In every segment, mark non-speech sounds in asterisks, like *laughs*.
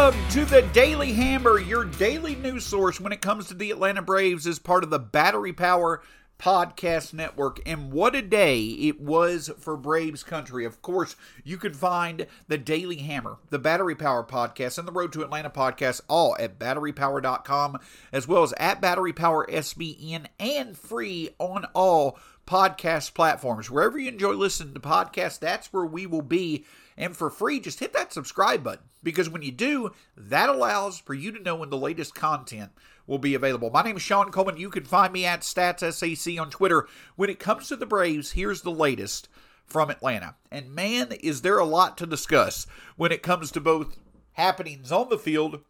Welcome to the Daily Hammer, your daily news source when it comes to the Atlanta Braves as part of the Battery Power Podcast Network. And what a day it was for Braves country. Of course, you can find the Daily Hammer, the Battery Power Podcast, and the Road to Atlanta podcast all at batterypower.com, as well as at Battery Power SBN and free on all podcast platforms. Wherever you enjoy listening to podcasts, that's where we will be. And for free, just hit that subscribe button because when you do, that allows for you to know when the latest content will be available. My name is Shawn Coleman. You can find me at StatsSAC on Twitter. When it comes to the Braves, here's the latest from Atlanta. And man, is there a lot to discuss when it comes to both happenings on the field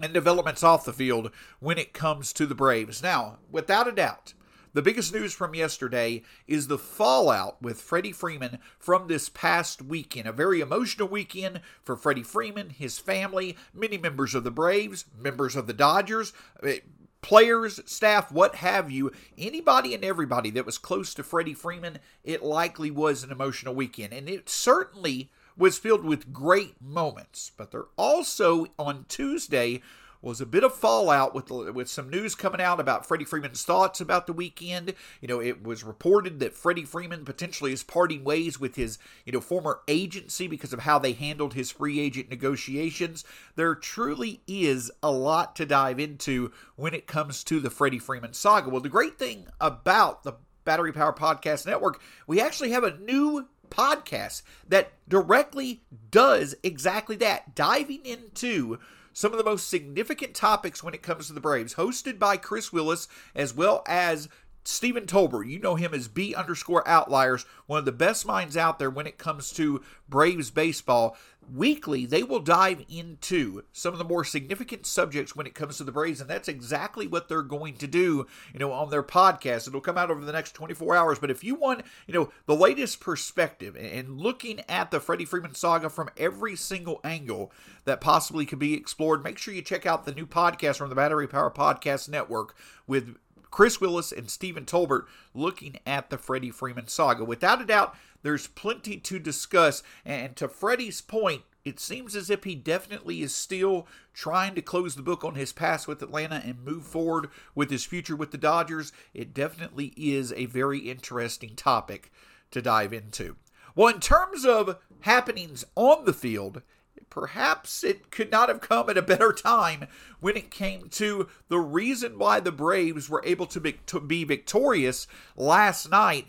and developments off the field when it comes to the Braves. Now, without a doubt, the biggest news from yesterday is the fallout with Freddie Freeman from this past weekend. A very emotional weekend for Freddie Freeman, his family, many members of the Braves, members of the Dodgers, eh, players, staff, what have you. Anybody and everybody that was close to Freddie Freeman, it likely was an emotional weekend. And it certainly was filled with great moments. But there also, on Tuesday, was a bit of fallout with with some news coming out about Freddie Freeman's thoughts about the weekend. You know, it was reported that Freddie Freeman potentially is parting ways with his you know former agency because of how they handled his free agent negotiations. There truly is a lot to dive into when it comes to the Freddie Freeman saga. Well, the great thing about the Battery Power Podcast Network, we actually have a new podcast that directly does exactly that, diving into some of the most significant topics when it comes to the Braves, hosted by Chris Willis as well as Stephen Tolbert, you know him as B underscore outliers, one of the best minds out there when it comes to Braves baseball. Weekly, they will dive into some of the more significant subjects when it comes to the Braves, and that's exactly what they're going to do, you know, on their podcast. It'll come out over the next 24 hours. But if you want, you know, the latest perspective and looking at the Freddie Freeman saga from every single angle that possibly could be explored, make sure you check out the new podcast from the Battery Power Podcast Network with Chris Willis and Stephen Tolbert looking at the Freddie Freeman saga. Without a doubt, there's plenty to discuss. And to Freddie's point, it seems as if he definitely is still trying to close the book on his past with Atlanta and move forward with his future with the Dodgers. It definitely is a very interesting topic to dive into. Well, in terms of happenings on the field, perhaps it could not have come at a better time when it came to the reason why the Braves were able to be, to be victorious last night,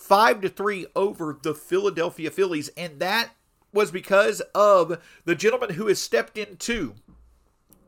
five to three over the Philadelphia Phillies, and that was because of the gentleman who has stepped into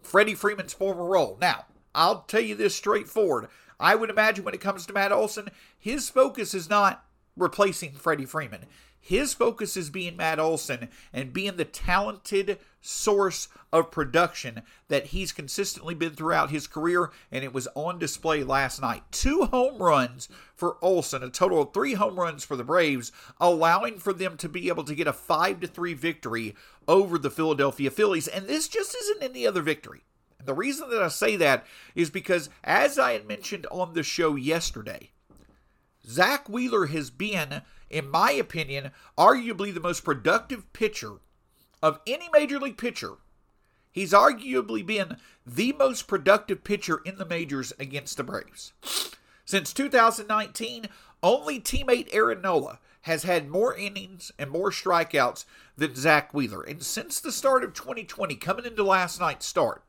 Freddie Freeman's former role. Now, I'll tell you this straightforward. I would imagine when it comes to Matt Olson, his focus is not replacing Freddie Freeman. His focus is being Matt Olson and being the talented source of production that he's consistently been throughout his career, and it was on display last night. Two home runs for Olson, a total of three home runs for the Braves, allowing for them to be able to get a 5 to 3 victory over the Philadelphia Phillies. And this just isn't any other victory. And the reason that I say that is because, as I had mentioned on the show yesterday, Zach Wheeler has been in my opinion, arguably the most productive pitcher of any major league pitcher. He's arguably been the most productive pitcher in the majors against the Braves. Since 2019, only teammate Aaron Nola has had more innings and more strikeouts than Zach Wheeler. And since the start of 2020, coming into last night's start,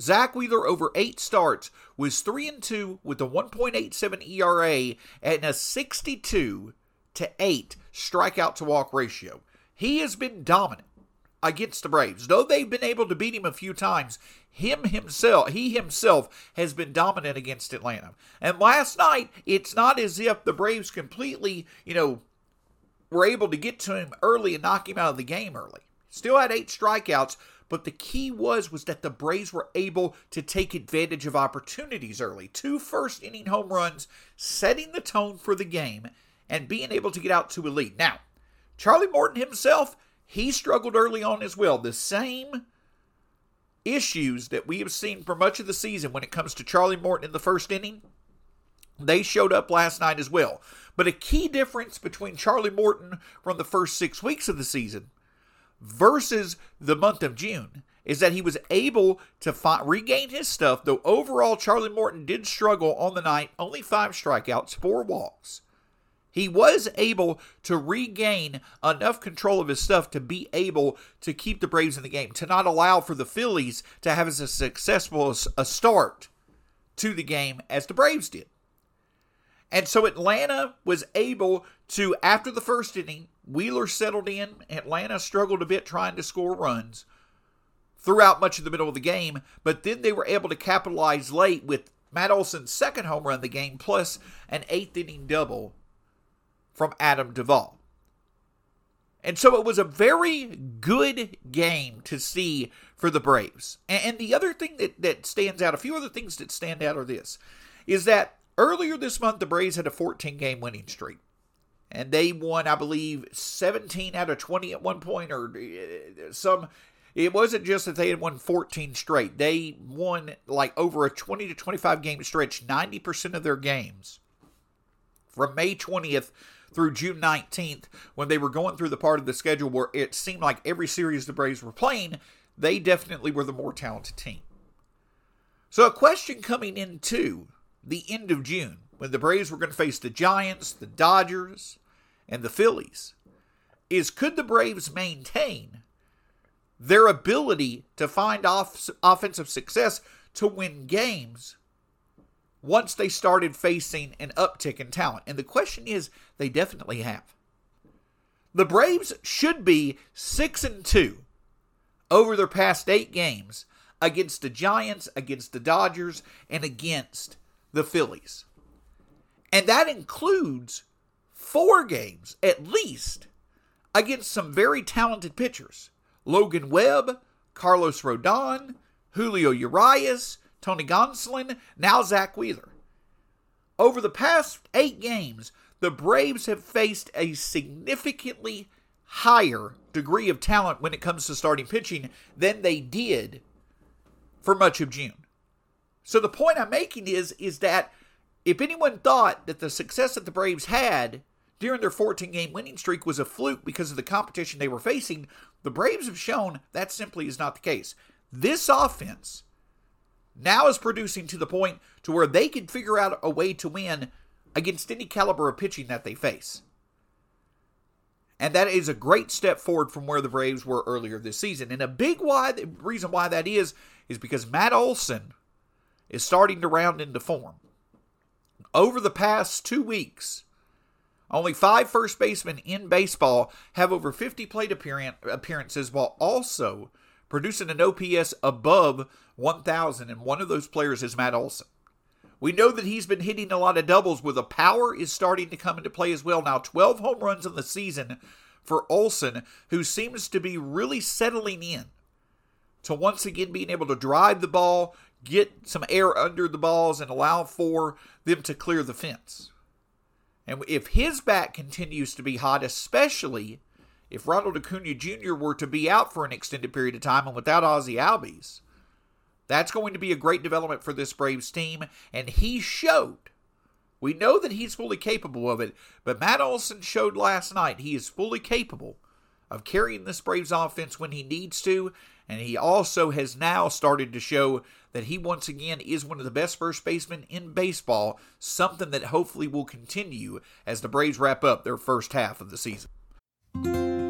Zach Wheeler over eight starts was 3 and 2 with a 1.87 ERA and a 62 to 8 strikeout to walk ratio. He has been dominant against the Braves. Though they've been able to beat him a few times, him himself, he himself has been dominant against Atlanta. And last night, it's not as if the Braves completely, you know, were able to get to him early and knock him out of the game early. Still had eight strikeouts, but the key was was that the Braves were able to take advantage of opportunities early. Two first inning home runs, setting the tone for the game and being able to get out to a lead. Now, Charlie Morton himself, he struggled early on as well. The same issues that we have seen for much of the season when it comes to Charlie Morton in the first inning, they showed up last night as well. But a key difference between Charlie Morton from the first six weeks of the season versus the month of June is that he was able to regain his stuff, though overall Charlie Morton did struggle on the night, only five strikeouts, four walks. He was able to regain enough control of his stuff to be able to keep the Braves in the game, to not allow for the Phillies to have as successful a start to the game as the Braves did. And so Atlanta was able to, after the first inning, Wheeler settled in. Atlanta struggled a bit trying to score runs throughout much of the middle of the game, but then they were able to capitalize late with Matt Olson's second home run of the game, plus an eighth inning double from Adam Duvall. And so it was a very good game to see for the Braves. And the other thing that, that stands out, a few other things that stand out are this, is that earlier this month, the Braves had a 14 game winning streak and they won, I believe, 17 out of 20 at one point, or uh, some. It wasn't just that they had won 14 straight. They won like over a 20 to 25 game stretch, 90% of their games from May 20th through June 19th when they were going through the part of the schedule where it seemed like every series the Braves were playing, they definitely were the more talented team. So, a question coming into the end of June when the Braves were going to face the Giants, the Dodgers, and the Phillies is could the Braves maintain their ability to find off- offensive success to win games once they started facing an uptick in talent? And the question is, they definitely have. The Braves should be 6 and 2 over their past 8 games against the Giants, against the Dodgers, and against the Phillies. And that includes four games at least against some very talented pitchers Logan Webb, Carlos Rodon, Julio Urias, Tony Gonsolin, now Zach Wheeler. Over the past eight games, the Braves have faced a significantly higher degree of talent when it comes to starting pitching than they did for much of June. So the point I'm making is is that if anyone thought that the success that the Braves had during their 14 game winning streak was a fluke because of the competition they were facing, the Braves have shown that simply is not the case. This offense now is producing to the point to where they can figure out a way to win against any caliber of pitching that they face. And that is a great step forward from where the Braves were earlier this season. And a big why reason why that is is because Matt Olson is starting to round into form. Over the past two weeks, only five first basemen in baseball have over 50 plate appearances while also producing an OPS above 1,000, and one of those players is Matt Olson. We know that he's been hitting a lot of doubles where the power is starting to come into play as well. Now, 12 home runs in the season for Olson, who seems to be really settling in to once again being able to drive the ball, get some air under the balls, and allow for them to clear the fence. And if his bat continues to be hot, especially if Ronald Acuna Jr. were to be out for an extended period of time and without Ozzie Albies, that's going to be a great development for this Braves team. And he showed. We know that he's fully capable of it, but Matt Olson showed last night he is fully capable of carrying this Braves offense when he needs to. And he also has now started to show that he once again is one of the best first basemen in baseball, something that hopefully will continue as the Braves wrap up their first half of the season.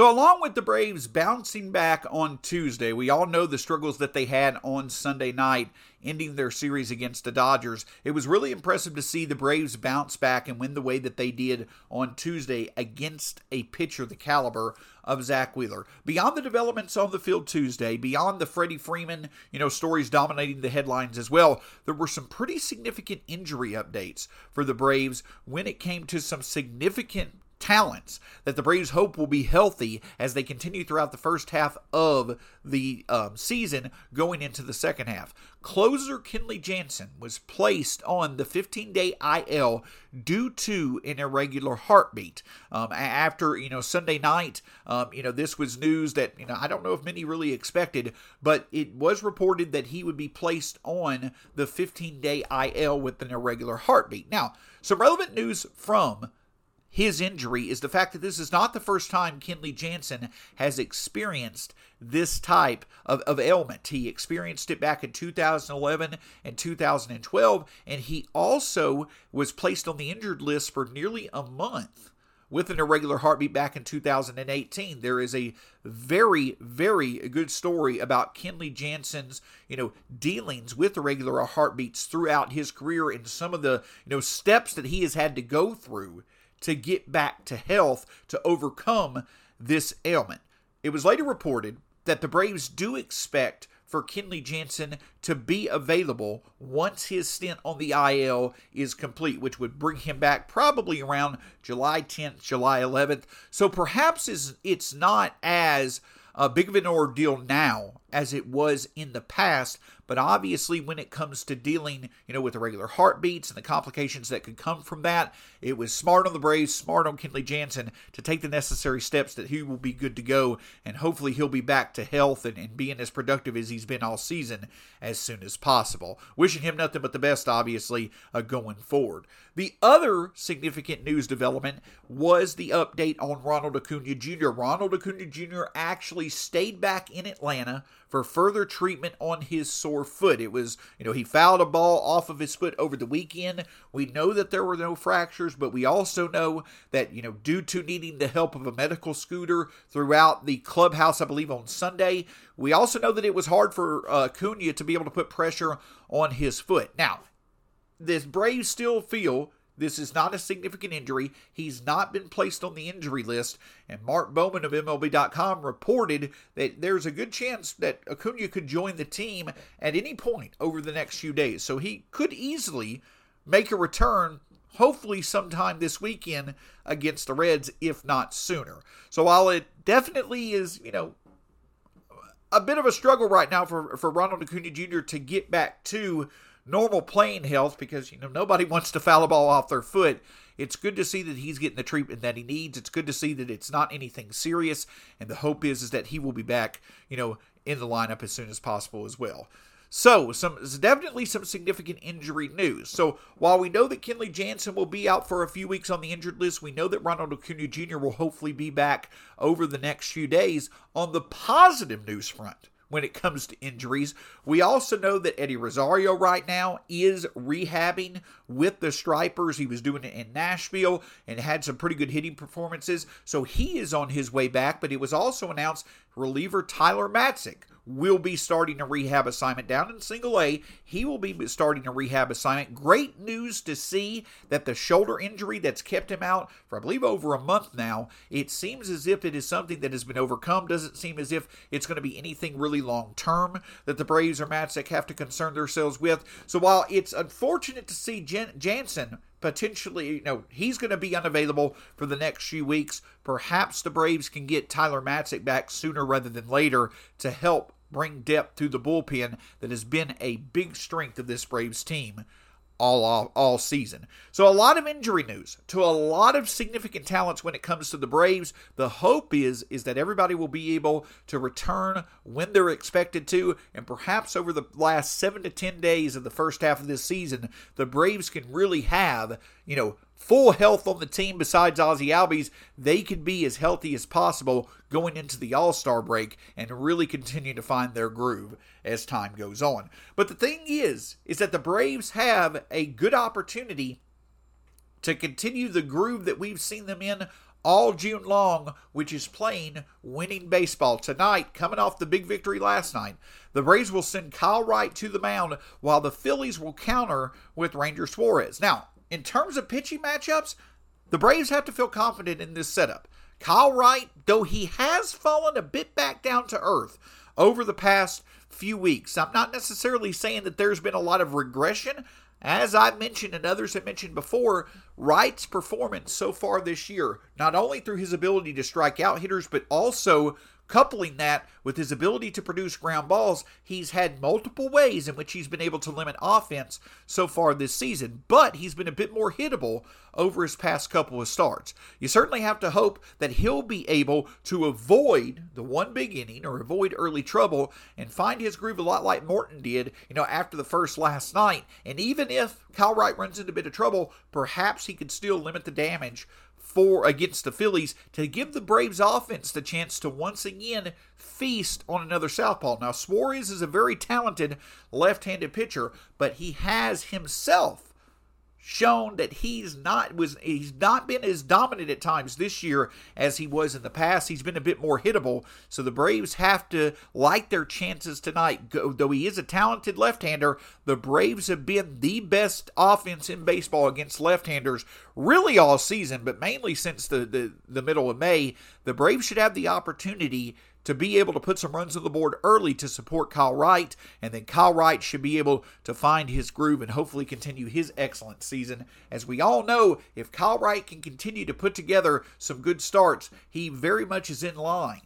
So, along with the Braves bouncing back on Tuesday, we all know the struggles that they had on Sunday night, ending their series against the Dodgers. It was really impressive to see the Braves bounce back and win the way that they did on Tuesday against a pitcher the caliber of Zach Wheeler. Beyond the developments on the field Tuesday, beyond the Freddie Freeman, you know, stories dominating the headlines as well, there were some pretty significant injury updates for the Braves when it came to some significant talents that the Braves hope will be healthy as they continue throughout the first half of the um, season going into the second half. Closer Kenley Jansen was placed on the 15 day IL due to an irregular heartbeat. Um, after, you know, Sunday night, um, you know, this was news that, you know, I don't know if many really expected, but it was reported that he would be placed on the 15 day IL with an irregular heartbeat. Now, some relevant news from his injury is the fact that this is not the first time Kenley Jansen has experienced this type of, of ailment. He experienced it back in 2011 and 2012, and he also was placed on the injured list for nearly a month with an irregular heartbeat back in 2018. There is a very, very good story about Kenley Jansen's, you know, dealings with irregular heartbeats throughout his career and some of the, you know, steps that he has had to go through to get back to health to overcome this ailment. It was later reported that the Braves do expect for Kenley Jansen to be available once his stint on the IL is complete, which would bring him back probably around July 10th, July 11th. So perhaps it's not as uh, big of an ordeal now as it was in the past, but obviously, when it comes to dealing, you know, with the regular heartbeats and the complications that could come from that, it was smart on the Braves, smart on Kenley Jansen to take the necessary steps that he will be good to go, and hopefully he'll be back to health and, and being as productive as he's been all season as soon as possible. Wishing him nothing but the best, obviously, uh, going forward. The other significant news development was the update on Ronald Acuna Jr. Ronald Acuna Jr. actually stayed back in Atlanta for further treatment on his sore foot. It was, you know, he fouled a ball off of his foot over the weekend. We know that there were no fractures, but we also know that, you know, due to needing the help of a medical scooter throughout the clubhouse, I believe on Sunday, we also know that it was hard for uh, Cunha to be able to put pressure on his foot. Now, this Braves still feel this is not a significant injury. He's not been placed on the injury list. And Mark Bowman of MLB.com reported that there's a good chance that Acuna could join the team at any point over the next few days. So he could easily make a return, hopefully sometime this weekend against the Reds, if not sooner. So while it definitely is, you know, a bit of a struggle right now for, for Ronald Acuna Jr. to get back to normal playing health because you know nobody *laughs* wants to foul a ball off their foot. It's good to see that he's getting the treatment that he needs. It's good to see that it's not anything serious, and the hope is is that he will be back, you know, in the lineup as soon as possible as well. So, some definitely some significant injury news. So, while we know that Kenley Jansen will be out for a few weeks on the injured list, we know that Ronald Acuna Jr. will hopefully be back over the next few days. On the positive news front, when it comes to injuries. We also know that Eddie Rosario right now is rehabbing with the Stripers. He was doing it in Nashville and had some pretty good hitting performances. So he is on his way back, but it was also announced reliever Tyler Matzek will be starting a rehab assignment down in single A. He will be starting a rehab assignment. Great news to see that the shoulder injury that's kept him out for, I believe, over a month now, it seems as if it is something that has been overcome. Doesn't seem as if it's going to be anything really long term that the Braves or Matzek have to concern themselves with. So while it's unfortunate to see Jan- Jansen potentially, you know, he's going to be unavailable for the next few weeks. Perhaps the Braves can get Tyler Matzek back sooner rather than later to help bring depth to the bullpen that has been a big strength of this Braves team all, all, season. So a lot of injury news to a lot of significant talents when it comes to the Braves. The hope is is that everybody will be able to return when they're expected to, and perhaps over the last seven to ten days of the first half of this season, the Braves can really have you know full health on the team besides Ozzie Albies, they can be as healthy as possible going into the All Star break and really continue to find their groove as time goes on. But the thing is, is that the Braves have a good opportunity to continue the groove that we've seen them in all June long, which is playing winning baseball. Tonight, coming off the big victory last night, the Braves will send Kyle Wright to the mound while the Phillies will counter with Ranger Suarez. Now, in terms of pitching matchups, the Braves have to feel confident in this setup. Kyle Wright, though he has fallen a bit back down to earth over the past few weeks, I'm not necessarily saying that there's been a lot of regression. As I've mentioned and others have mentioned before, Wright's performance so far this year, not only through his ability to strike out hitters, but also Coupling that with his ability to produce ground balls, he's had multiple ways in which he's been able to limit offense so far this season, but he's been a bit more hittable over his past couple of starts. You certainly have to hope that he'll be able to avoid the one big inning or avoid early trouble and find his groove a lot like Morton did, you know, after the first last night. And even if Kyle Wright runs into a bit of trouble, perhaps he could still limit the damage for against the Phillies to give the Braves offense the chance to once again feast on another southpaw. Now Suarez is a very talented left-handed pitcher, but he has himself shown that he's not was he's not been as dominant at times this year as he was in the past. He's been a bit more hittable, so the Braves have to like their chances tonight. Though he is a talented left-hander, the Braves have been the best offense in baseball against left-handers really all season, but mainly since the the, the middle of May. The Braves should have the opportunity to be able to put some runs on the board early to support Kyle Wright, and then Kyle Wright should be able to find his groove and hopefully continue his excellent season. As we all know, if Kyle Wright can continue to put together some good starts, he very much is in line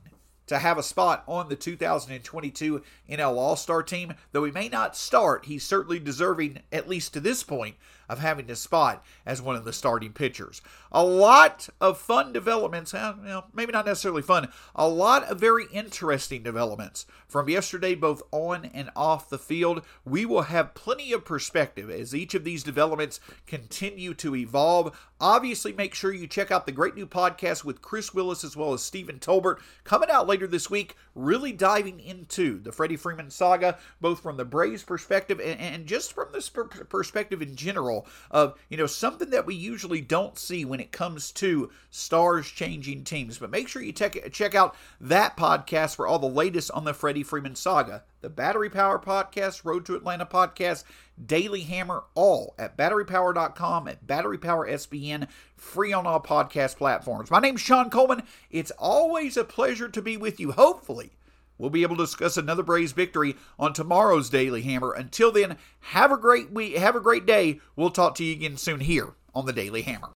to have a spot on the 2022 NL All Star team. Though he may not start, he's certainly deserving, at least to this point, of having a spot as one of the starting pitchers. A lot of fun developments, maybe not necessarily fun, a lot of very interesting developments from yesterday, both on and off the field. We will have plenty of perspective as each of these developments continue to evolve. Obviously, make sure you check out the great new podcast with Chris Willis as well as Stephen Tolbert coming out later this week, really diving into the Freddie Freeman saga, both from the Braves perspective and, and just from this perspective in general of, you know, something that we usually don't see when it comes to stars changing teams. But make sure you check, check out that podcast for all the latest on the Freddie Freeman saga. The Battery Power Podcast, Road to Atlanta Podcast, Daily Hammer, all at batterypower.com, at Battery Power SBN, free on all podcast platforms. My name's Shawn Coleman. It's always a pleasure to be with you. Hopefully, We'll be able to discuss another Braves victory on tomorrow's Daily Hammer. Until then, have a great week, have a great day. We'll talk to you again soon here on the Daily Hammer.